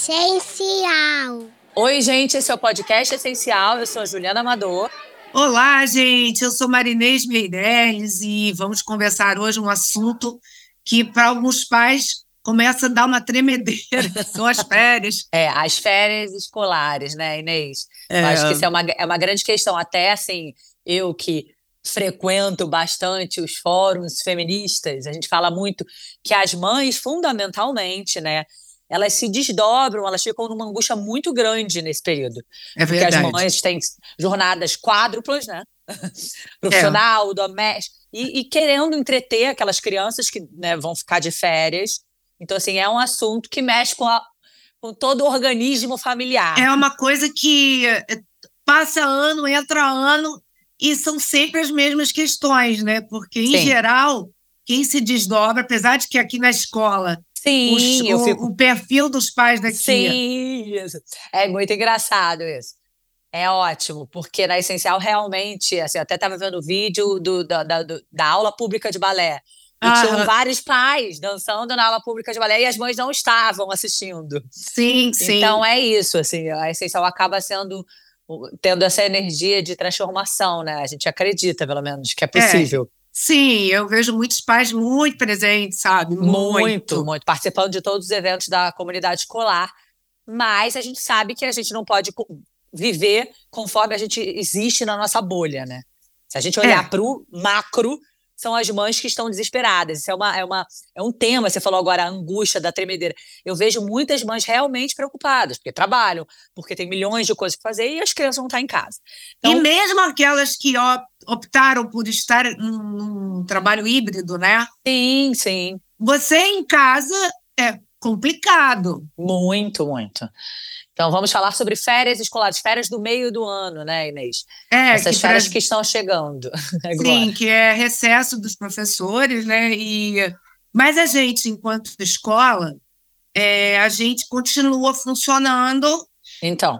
Essencial. Oi, gente, esse é o podcast Essencial. Eu sou a Juliana Amador. Olá, gente. Eu sou Marinês Meirelles e vamos conversar hoje um assunto que, para alguns pais, começa a dar uma tremedeira. São as férias. É, as férias escolares, né, Inês? É. Eu acho que isso é uma, é uma grande questão. Até, assim, eu que frequento bastante os fóruns feministas, a gente fala muito que as mães, fundamentalmente, né, elas se desdobram, elas ficam numa angústia muito grande nesse período. É porque verdade. as mães têm jornadas quádruplas, né? Profissional, é. doméstico, e, e, querendo entreter aquelas crianças que né, vão ficar de férias. Então, assim, é um assunto que mexe com, a, com todo o organismo familiar. É uma coisa que eh, passa ano, entra ano, e são sempre as mesmas questões, né? Porque, em Sim. geral, quem se desdobra, apesar de que aqui na escola Sim, os, eu o, fico... o perfil dos pais daqui. Sim, isso. É muito engraçado isso. É ótimo, porque na Essencial realmente, assim, eu até estava vendo o vídeo do, da, da, da aula pública de balé. E ah, tinham vários pais dançando na aula pública de balé e as mães não estavam assistindo. Sim, sim. Então é isso, assim, a Essencial acaba sendo tendo essa energia de transformação, né? A gente acredita, pelo menos, que é possível. É. Sim, eu vejo muitos pais muito presentes, sabe? Muito, muito, muito, participando de todos os eventos da comunidade escolar. Mas a gente sabe que a gente não pode viver conforme a gente existe na nossa bolha, né? Se a gente olhar é. para o macro, são as mães que estão desesperadas. Isso é, uma, é, uma, é um tema, você falou agora, a angústia da tremedeira. Eu vejo muitas mães realmente preocupadas, porque trabalham, porque tem milhões de coisas para fazer e as crianças vão estar em casa. Então, e mesmo aquelas que optaram por estar num trabalho híbrido, né? Sim, sim. Você em casa é complicado. Muito, muito. Então, vamos falar sobre férias escolares, férias do meio do ano, né, Inês? É, Essas que férias que estão chegando. Agora. Sim, que é recesso dos professores, né? E... Mas a gente, enquanto escola, é, a gente continua funcionando. Então.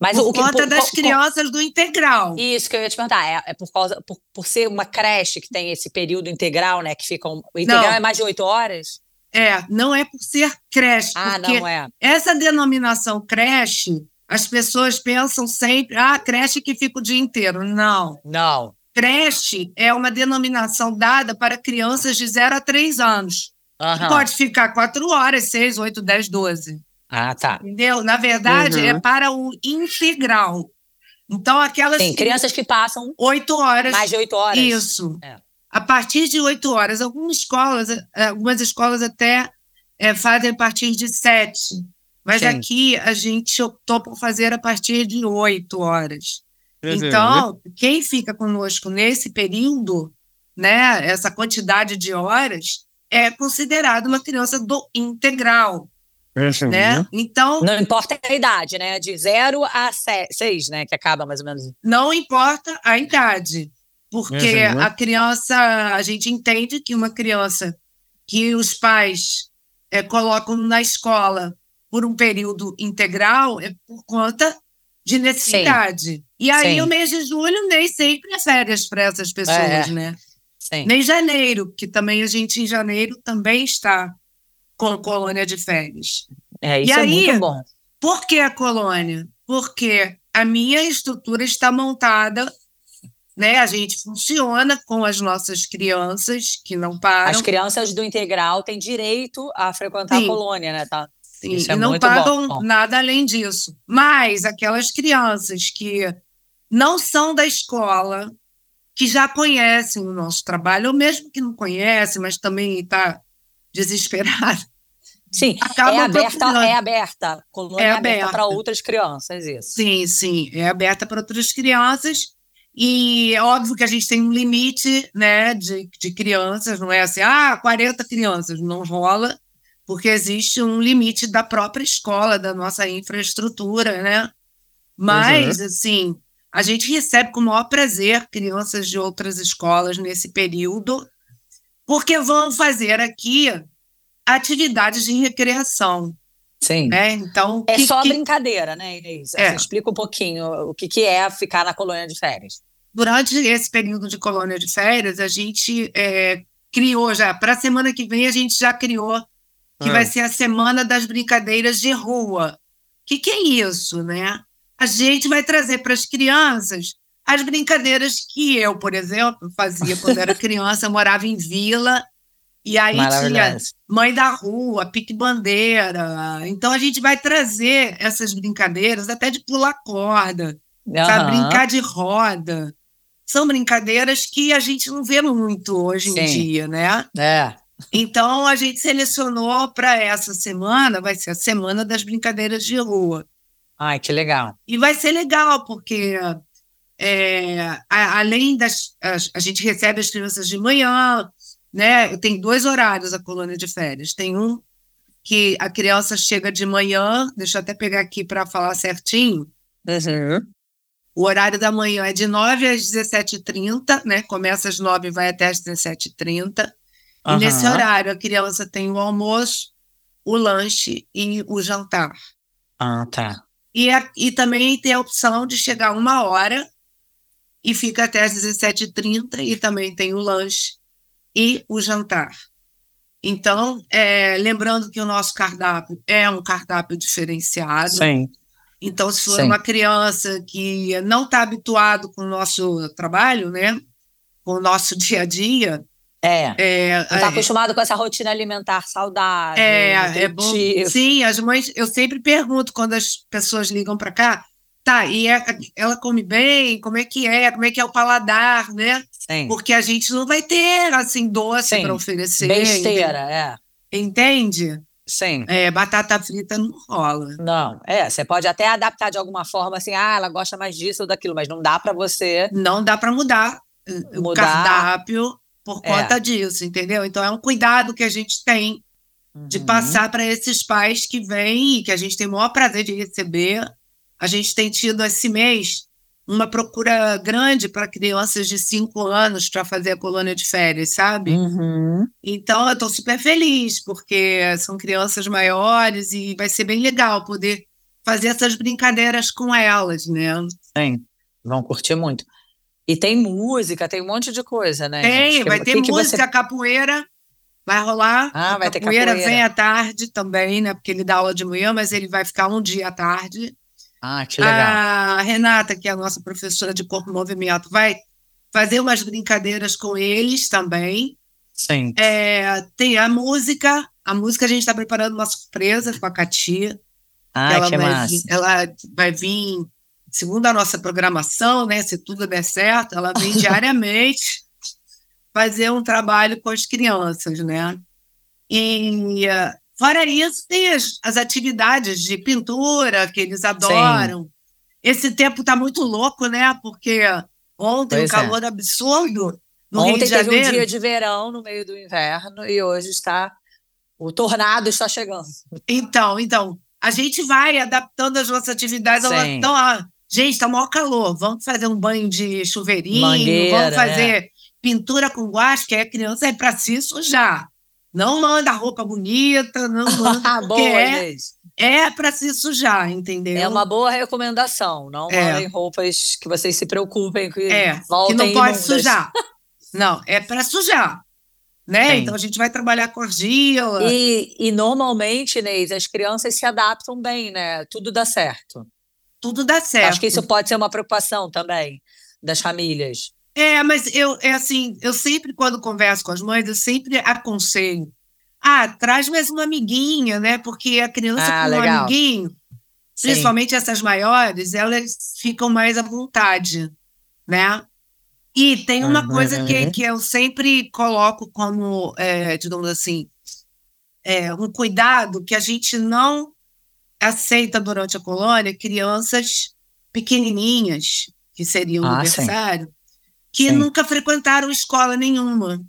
Mas por o que, conta por, das por, crianças do integral. Isso que eu ia te perguntar. É, é por causa por, por ser uma creche que tem esse período integral, né? Que fica. Um, o integral Não. é mais de oito horas? É, não é por ser creche. Ah, porque não é. Essa denominação creche, as pessoas pensam sempre, ah, creche que fica o dia inteiro. Não. Não. Creche é uma denominação dada para crianças de 0 a 3 anos. Uhum. Pode ficar 4 horas, 6, 8, 10, 12. Ah, tá. Entendeu? Na verdade, uhum. é para o integral. Então, aquelas. Tem crianças que passam. 8 horas. Mais de 8 horas. Isso. É a partir de oito horas. Algumas escolas, eh, algumas escolas até é, fazem a partir de sete, mas Sim. aqui a gente optou por fazer a partir de oito horas. Então, quem fica conosco nesse período, né, essa quantidade de horas, é considerado uma criança do integral. Uhum. Né? Então. Não importa a idade, né? De zero a seis, né? Que acaba mais ou menos. Não importa a idade porque a criança, a gente entende que uma criança que os pais é, colocam na escola por um período integral é por conta de necessidade. Sim. E aí, Sim. o mês de julho nem sempre é férias para essas pessoas, é. né? Sim. Nem janeiro, que também a gente em janeiro também está com colônia de férias. É, isso e é aí, muito bom. Por que a colônia? Porque a minha estrutura está montada né? A gente funciona com as nossas crianças que não param. As crianças do integral têm direito a frequentar Sim. a colônia, né? Tá? Sim, Isso é e não pagam bom. nada além disso. Mas aquelas crianças que não são da escola, que já conhecem o nosso trabalho, ou mesmo que não conhecem, mas também está desesperado. Sim, é aberta, é aberta, colônia é aberta para outras crianças, isso. Sim, sim, é aberta para outras crianças e é óbvio que a gente tem um limite né, de, de crianças, não é assim, ah, 40 crianças, não rola, porque existe um limite da própria escola, da nossa infraestrutura, né? Mas, uhum. assim, a gente recebe com o maior prazer crianças de outras escolas nesse período, porque vão fazer aqui atividades de recreação. Sim. Né? Então, é que, só que... brincadeira, né, Inês? É. explica um pouquinho o que, que é ficar na colônia de férias. Durante esse período de colônia de férias, a gente é, criou já, para a semana que vem, a gente já criou que vai ser a semana das brincadeiras de rua. O que, que é isso, né? A gente vai trazer para as crianças as brincadeiras que eu, por exemplo, fazia quando era criança, morava em vila, e aí tinha mãe da rua, pique-bandeira. Então a gente vai trazer essas brincadeiras, até de pular corda, uhum. sabe? brincar de roda. São brincadeiras que a gente não vê muito hoje Sim. em dia, né? É. Então a gente selecionou para essa semana, vai ser a semana das brincadeiras de rua. Ai, que legal. E vai ser legal, porque é, a, além das. A, a, gente recebe as crianças de manhã, né? Tem dois horários a colônia de férias. Tem um que a criança chega de manhã, deixa eu até pegar aqui para falar certinho. Uhum. O horário da manhã é de 9 às 17h30, né? Começa às 9 e vai até às 17h30. Uhum. E nesse horário a criança tem o almoço, o lanche e o jantar. Ah, tá. E, a, e também tem a opção de chegar uma hora e fica até às 17h30 e também tem o lanche e o jantar. Então, é, lembrando que o nosso cardápio é um cardápio diferenciado. Sim. Então, se for Sim. uma criança que não está habituado com o nosso trabalho, né, com o nosso dia a dia, é. é não está é, acostumado com essa rotina alimentar saudável. É, é bom. Sim, as mães, eu sempre pergunto quando as pessoas ligam para cá, tá, e é, ela come bem? Como é que é? Como é que é o paladar, né? Sim. Porque a gente não vai ter, assim, doce para oferecer. Besteira, é. Entende? Sim. É, batata frita não rola. Não, é, você pode até adaptar de alguma forma, assim, ah, ela gosta mais disso ou daquilo, mas não dá para você... Não dá para mudar, mudar o cardápio por é. conta disso, entendeu? Então é um cuidado que a gente tem uhum. de passar para esses pais que vêm e que a gente tem o maior prazer de receber. A gente tem tido esse mês uma procura grande para crianças de cinco anos para fazer a colônia de férias, sabe? Uhum. Então eu estou super feliz, porque são crianças maiores e vai ser bem legal poder fazer essas brincadeiras com elas, né? Sim, vão curtir muito. E tem música, tem um monte de coisa, né? Tem, vai ter que música, que você... capoeira, vai rolar. Ah, vai capoeira, ter capoeira. vem à tarde também, né? Porque ele dá aula de manhã, mas ele vai ficar um dia à tarde. Ah, que legal. A Renata, que é a nossa professora de corpo e movimento, vai fazer umas brincadeiras com eles também. Sim. É, tem a música. A música a gente está preparando uma surpresa com a Katia. Ah, ela que vai massa. Vir, ela vai vir segundo a nossa programação, né, se tudo der certo, ela vem diariamente fazer um trabalho com as crianças, né? E fora isso, tem as, as atividades de pintura que eles adoram. Sim. Esse tempo está muito louco, né? Porque ontem pois um é. calor é. absurdo. No ontem Rio de Janeiro. teve um dia de verão no meio do inverno e hoje está o tornado está chegando. Então, então, a gente vai adaptando as nossas atividades. Então, ó, Gente, tá maior calor, vamos fazer um banho de chuveirinho, Mangueira, vamos fazer é. pintura com guache, que a criança é para se sujar. Não manda roupa bonita, não manda. boa, é, é para se sujar, entendeu? É uma boa recomendação. Não é. mandem roupas que vocês se preocupem que é, voltem que não pode imundas. sujar. Não, é para sujar. Né? Sim. Então a gente vai trabalhar com argila. E, e normalmente, Neis, as crianças se adaptam bem, né? Tudo dá certo tudo dá certo. Acho que isso pode ser uma preocupação também das famílias. É, mas eu é assim, eu sempre quando converso com as mães, eu sempre aconselho. Ah, traz mais uma amiguinha, né? Porque a criança ah, com legal. um amiguinho, Sim. principalmente essas maiores, elas ficam mais à vontade, né? E tem uma uhum. coisa que, que eu sempre coloco como, é, digamos assim, é, um cuidado que a gente não aceita durante a colônia crianças pequenininhas, que seriam ah, aniversário, que sim. nunca frequentaram escola nenhuma.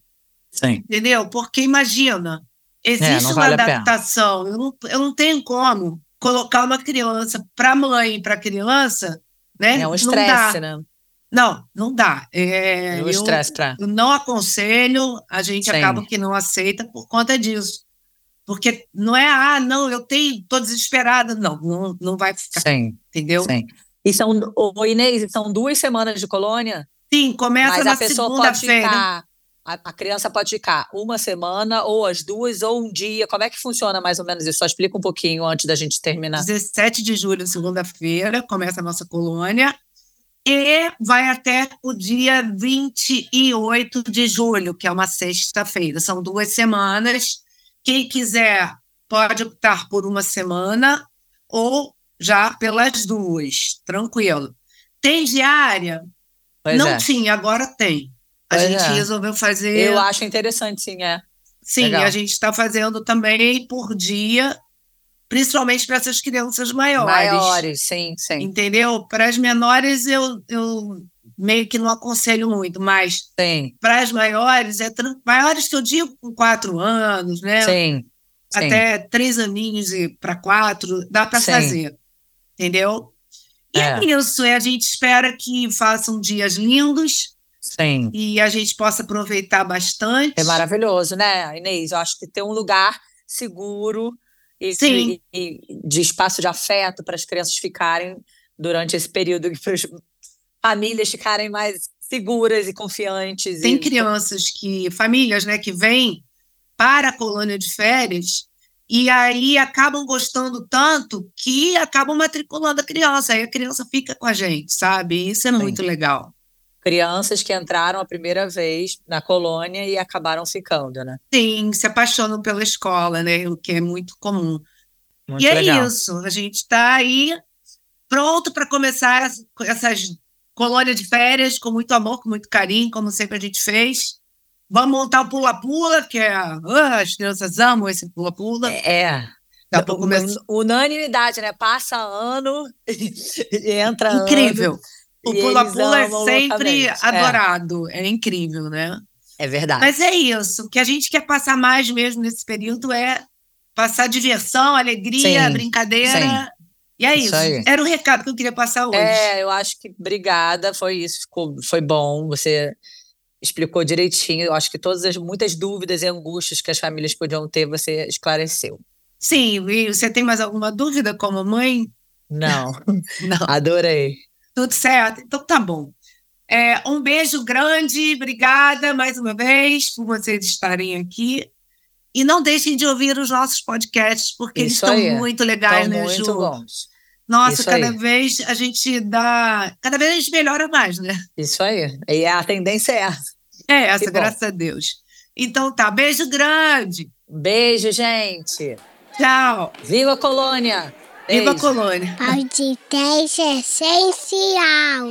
Sim. Entendeu? Porque imagina, existe é, uma vale adaptação. Eu não, eu não tenho como colocar uma criança para mãe e para criança, né? É um estresse, né? Não, não dá. É, é um estresse para. não aconselho, a gente Sim. acaba que não aceita por conta disso. Porque não é, ah, não, eu tenho, estou desesperada. Não, não, não vai ficar. Sim. Entendeu? Sim. E são, ô Inês, são duas semanas de colônia? Sim, começa mas na a pessoa pode ficar a, a, criança pode ficar uma semana, ou as duas, ou um dia. Como é que funciona mais ou menos isso? Só explica um pouquinho antes da gente terminar. 17 de julho, segunda-feira, começa a nossa colônia. E vai até o dia 28 de julho, que é uma sexta-feira. São duas semanas. Quem quiser pode optar por uma semana ou já pelas duas, tranquilo. Tem diária? Pois Não é. tinha, agora tem. A pois gente é. resolveu fazer. Eu acho interessante, sim, é. Sim, Legal. a gente está fazendo também por dia, principalmente para essas crianças maiores. Maiores, sim, sim. Entendeu? Para as menores, eu, eu meio que não aconselho muito, mas para as maiores, é maiores que eu digo com quatro anos, né? Sim. Até sim. três aninhos e para quatro, dá para fazer. Entendeu? E é. é isso, é, a gente espera que façam dias lindos Sim. E a gente possa aproveitar bastante. É maravilhoso, né, Inês? Eu acho que ter um lugar seguro e, Sim. e, e de espaço de afeto para as crianças ficarem durante esse período, para as famílias ficarem mais seguras e confiantes. Tem e... crianças que, famílias, né, que vêm para a colônia de férias e aí acabam gostando tanto que acabam matriculando a criança, aí a criança fica com a gente, sabe? Isso é Sim. muito legal crianças que entraram a primeira vez na colônia e acabaram ficando, né? Sim, se apaixonam pela escola, né? O que é muito comum. Muito e é legal. é isso, a gente está aí pronto para começar essas colônias de férias com muito amor, com muito carinho, como sempre a gente fez. Vamos montar o pula-pula, que é. Uh, as crianças amam esse pula-pula. É. Daqui a começa... Unanimidade, né? Passa ano e entra Incrível. Ano. O pula-pula é sempre adorado. É. é incrível, né? É verdade. Mas é isso. O que a gente quer passar mais mesmo nesse período é passar diversão, alegria, sim, brincadeira. Sim. E é isso. isso Era o recado que eu queria passar hoje. É, eu acho que obrigada, foi isso, ficou, foi bom. Você explicou direitinho. Eu acho que todas as muitas dúvidas e angústias que as famílias podiam ter, você esclareceu. Sim, e você tem mais alguma dúvida como mãe? Não. Não. Adorei. Tudo certo? Então tá bom. É, um beijo grande, obrigada mais uma vez por vocês estarem aqui. E não deixem de ouvir os nossos podcasts, porque Isso eles estão muito legais, né, muito Ju? bons. Nossa, Isso cada aí. vez a gente dá. Cada vez a gente melhora mais, né? Isso aí. E a tendência é essa. É essa, graças a Deus. Então tá, beijo grande. Beijo, gente. Tchau. Viva a colônia! Viva a colônia. Podcast essencial.